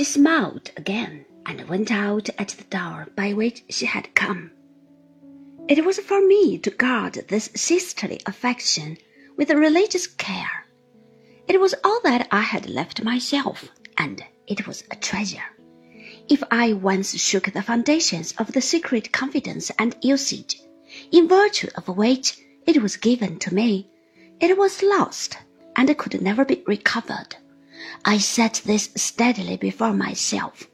She smiled again and went out at the door by which she had come. It was for me to guard this sisterly affection with religious care. It was all that I had left myself, and it was a treasure. If I once shook the foundations of the secret confidence and usage, in virtue of which it was given to me, it was lost and could never be recovered. I set this steadily before myself.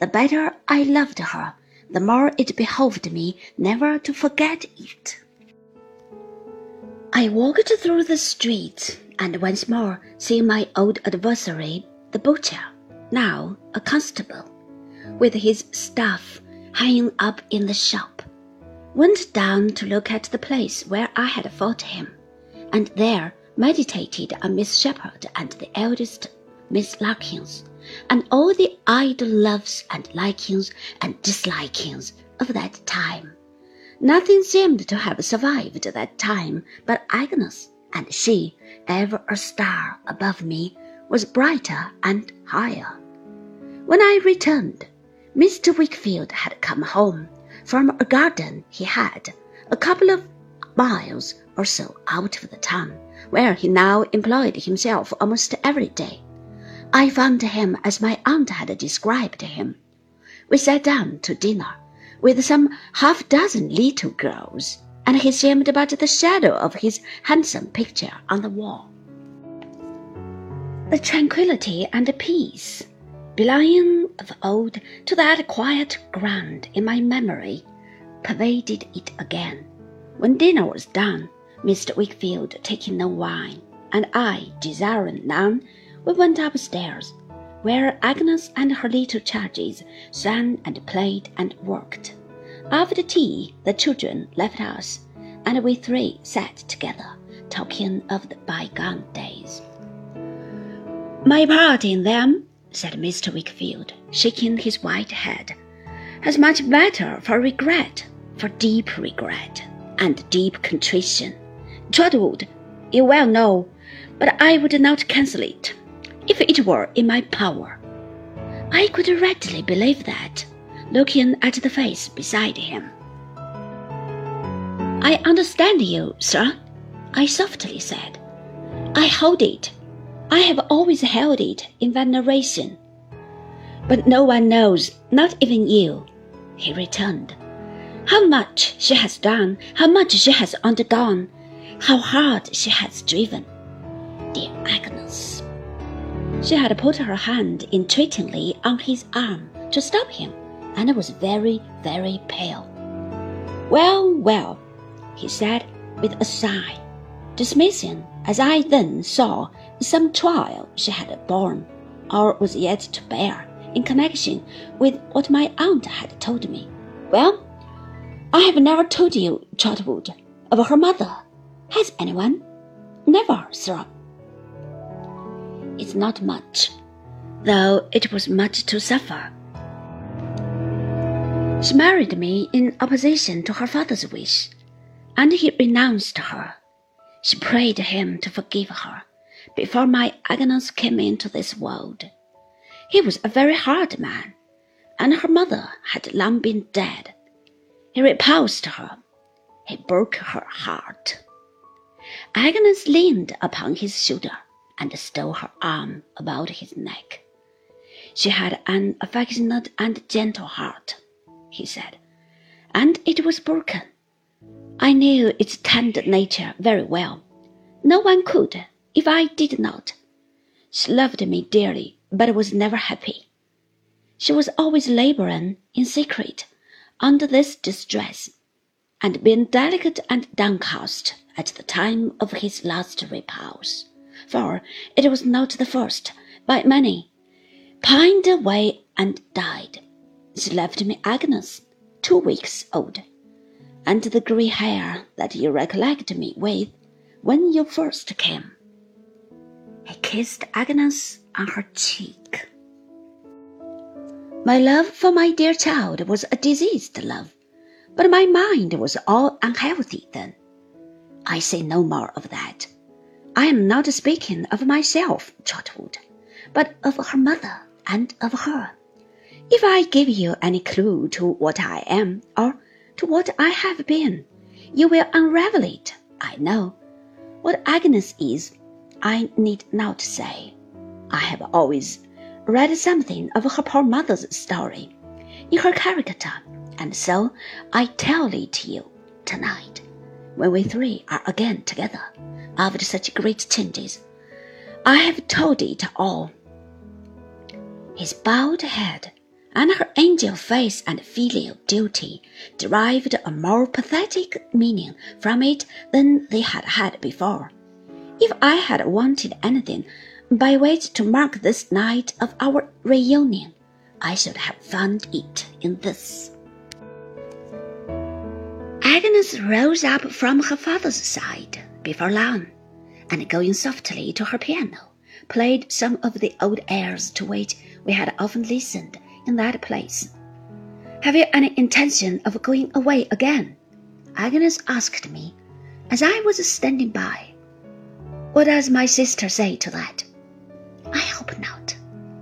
The better I loved her, the more it behoved me never to forget it. I walked through the streets, and once more seeing my old adversary, the butcher, now a constable, with his staff hanging up in the shop, went down to look at the place where I had fought him, and there meditated on Miss Shepherd and the eldest Miss Larkins, and all the idle loves and likings and dislikings of that time. Nothing seemed to have survived that time but Agnes, and she, ever a star above me, was brighter and higher. When I returned, Mr. Wickfield had come home from a garden he had a couple of miles or so out of the town, where he now employed himself almost every day. I found him as my aunt had described him. We sat down to dinner with some half dozen little girls, and he seemed but the shadow of his handsome picture on the wall. The tranquillity and peace belonging of old to that quiet ground in my memory pervaded it again. When dinner was done, Mr. Wickfield taking no wine, and I desiring none, we went upstairs, where Agnes and her little charges sang and played and worked. After tea, the children left us, and we three sat together, talking of the bygone days. My part in them, said Mr. Wickfield, shaking his white head, has much matter for regret, for deep regret, and deep contrition. Trotwood, you well know, but I would not cancel it, if it were in my power. I could readily believe that, looking at the face beside him. I understand you, sir, I softly said. I hold it. I have always held it in veneration. But no one knows, not even you, he returned, how much she has done, how much she has undergone, how hard she has striven. Dear Agnes. She had put her hand entreatingly on his arm to stop him, and was very, very pale. Well, well, he said with a sigh, dismissing, as I then saw, some trial she had borne, or was yet to bear, in connection with what my aunt had told me. Well, I have never told you, Trotwood, of her mother. Has anyone? Never, sir. It's not much, though it was much to suffer. She married me in opposition to her father's wish, and he renounced her. She prayed him to forgive her before my Agnes came into this world. He was a very hard man, and her mother had long been dead. He repulsed her. He broke her heart. Agnes leaned upon his shoulder and stole her arm about his neck. She had an affectionate and gentle heart, he said, and it was broken. I knew its tender nature very well. No one could, if I did not. She loved me dearly, but was never happy. She was always laboring in secret under this distress, and being delicate and downcast at the time of his last repulse for it was not the first, by many, pined away and died. She left me Agnes, two weeks old, and the grey hair that you recollect me with when you first came. He kissed Agnes on her cheek. My love for my dear child was a diseased love, but my mind was all unhealthy then. I say no more of that. I am not speaking of myself, Trotwood, but of her mother, and of her. If I give you any clue to what I am, or to what I have been, you will unravel it, I know. What Agnes is, I need not say. I have always read something of her poor mother's story in her character, and so I tell it to you tonight, when we three are again together after such great changes. I have told it all. His bowed head and her angel face and filial duty derived a more pathetic meaning from it than they had had before. If I had wanted anything by which to mark this night of our reunion, I should have found it in this. Agnes rose up from her father's side before long, and going softly to her piano, played some of the old airs to which we had often listened in that place. Have you any intention of going away again? Agnes asked me as I was standing by. What does my sister say to that? I hope not.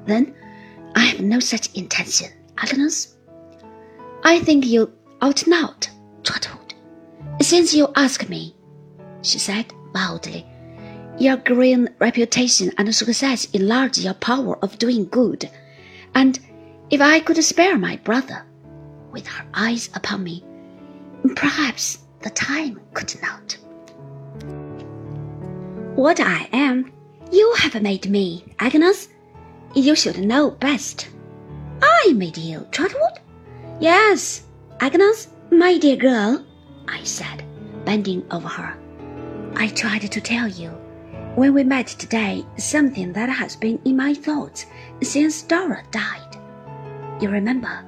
Then I have no such intention, Agnes. I think you ought not, Trotwood. Since you ask me, she said mildly, your growing reputation and success enlarge your power of doing good, and if I could spare my brother, with her eyes upon me, perhaps the time could not. What I am, you have made me, Agnes. You should know best. I made you, Trotwood? Yes, Agnes, my dear girl, I said, bending over her. I tried to tell you, when we met today, something that has been in my thoughts since Dora died. You remember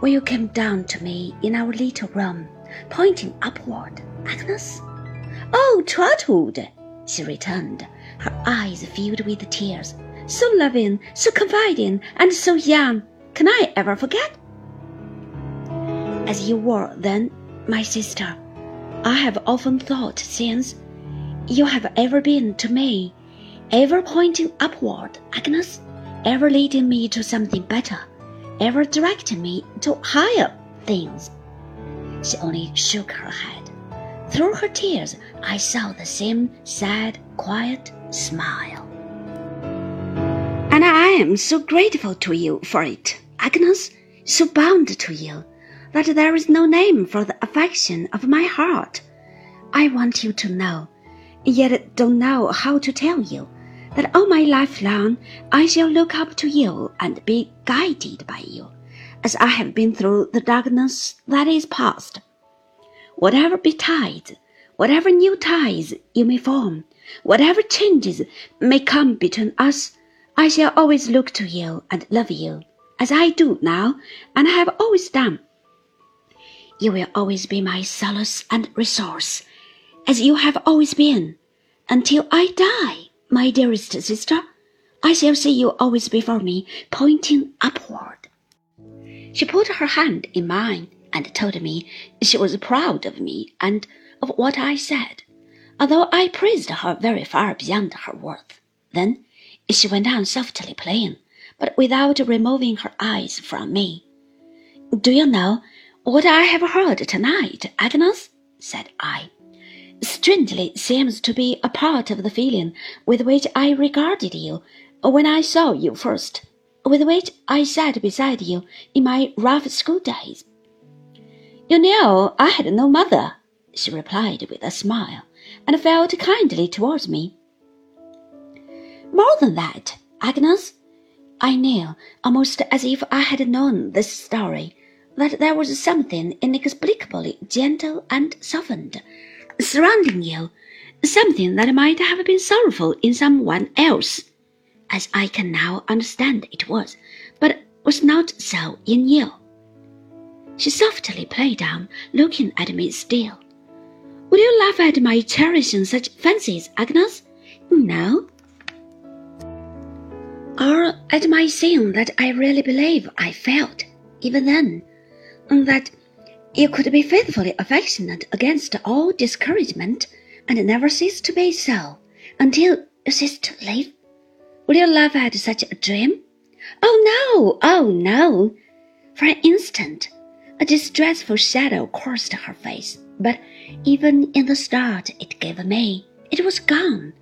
when you came down to me in our little room, pointing upward, Agnes? Oh, Trotwood, she returned, her eyes filled with tears. So loving, so confiding, and so young. Can I ever forget? As you were then, my sister, I have often thought since you have ever been to me, ever pointing upward, Agnes, ever leading me to something better ever directing me to higher things. She only shook her head. Through her tears, I saw the same sad, quiet smile. And I am so grateful to you for it, Agnes, so bound to you, that there is no name for the affection of my heart. I want you to know, yet don't know how to tell you that all my life long I shall look up to you and be guided by you, as I have been through the darkness that is past. Whatever betides, whatever new ties you may form, whatever changes may come between us, I shall always look to you and love you, as I do now and have always done. You will always be my solace and resource, as you have always been, until I die my dearest sister, I shall see you always before me, pointing upward. She put her hand in mine and told me she was proud of me and of what I said, although I praised her very far beyond her worth. Then she went on softly playing, but without removing her eyes from me. Do you know what I have heard tonight, Agnes? said I strangely seems to be a part of the feeling with which I regarded you when I saw you first, with which I sat beside you in my rough school days. You know I had no mother, she replied with a smile, and felt kindly towards me. More than that, Agnes, I knew, almost as if I had known this story, that there was something inexplicably gentle and softened surrounding you, something that might have been sorrowful in someone else, as I can now understand it was, but was not so in you. She softly played on, looking at me still. Would you laugh at my cherishing such fancies, Agnes? No. Or at my saying that I really believe I felt, even then, that you could be faithfully affectionate against all discouragement, and never cease to be so until you cease to live. Will you laugh at such a dream? Oh no! Oh no! For an instant, a distressful shadow crossed her face, but even in the start it gave me, it was gone,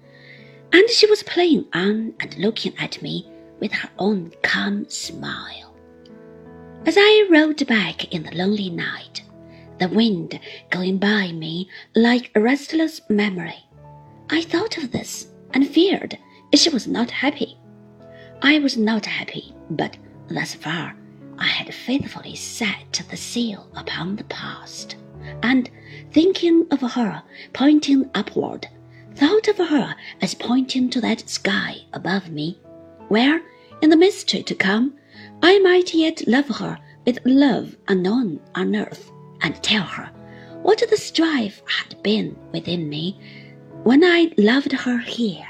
and she was playing on and looking at me with her own calm smile. As I rode back in the lonely night, the wind going by me like a restless memory, I thought of this and feared she was not happy. I was not happy, but thus far I had faithfully set the seal upon the past, and, thinking of her pointing upward, thought of her as pointing to that sky above me, where, in the mystery to come, I might yet love her with love unknown on earth, and tell her what the strife had been within me when I loved her here.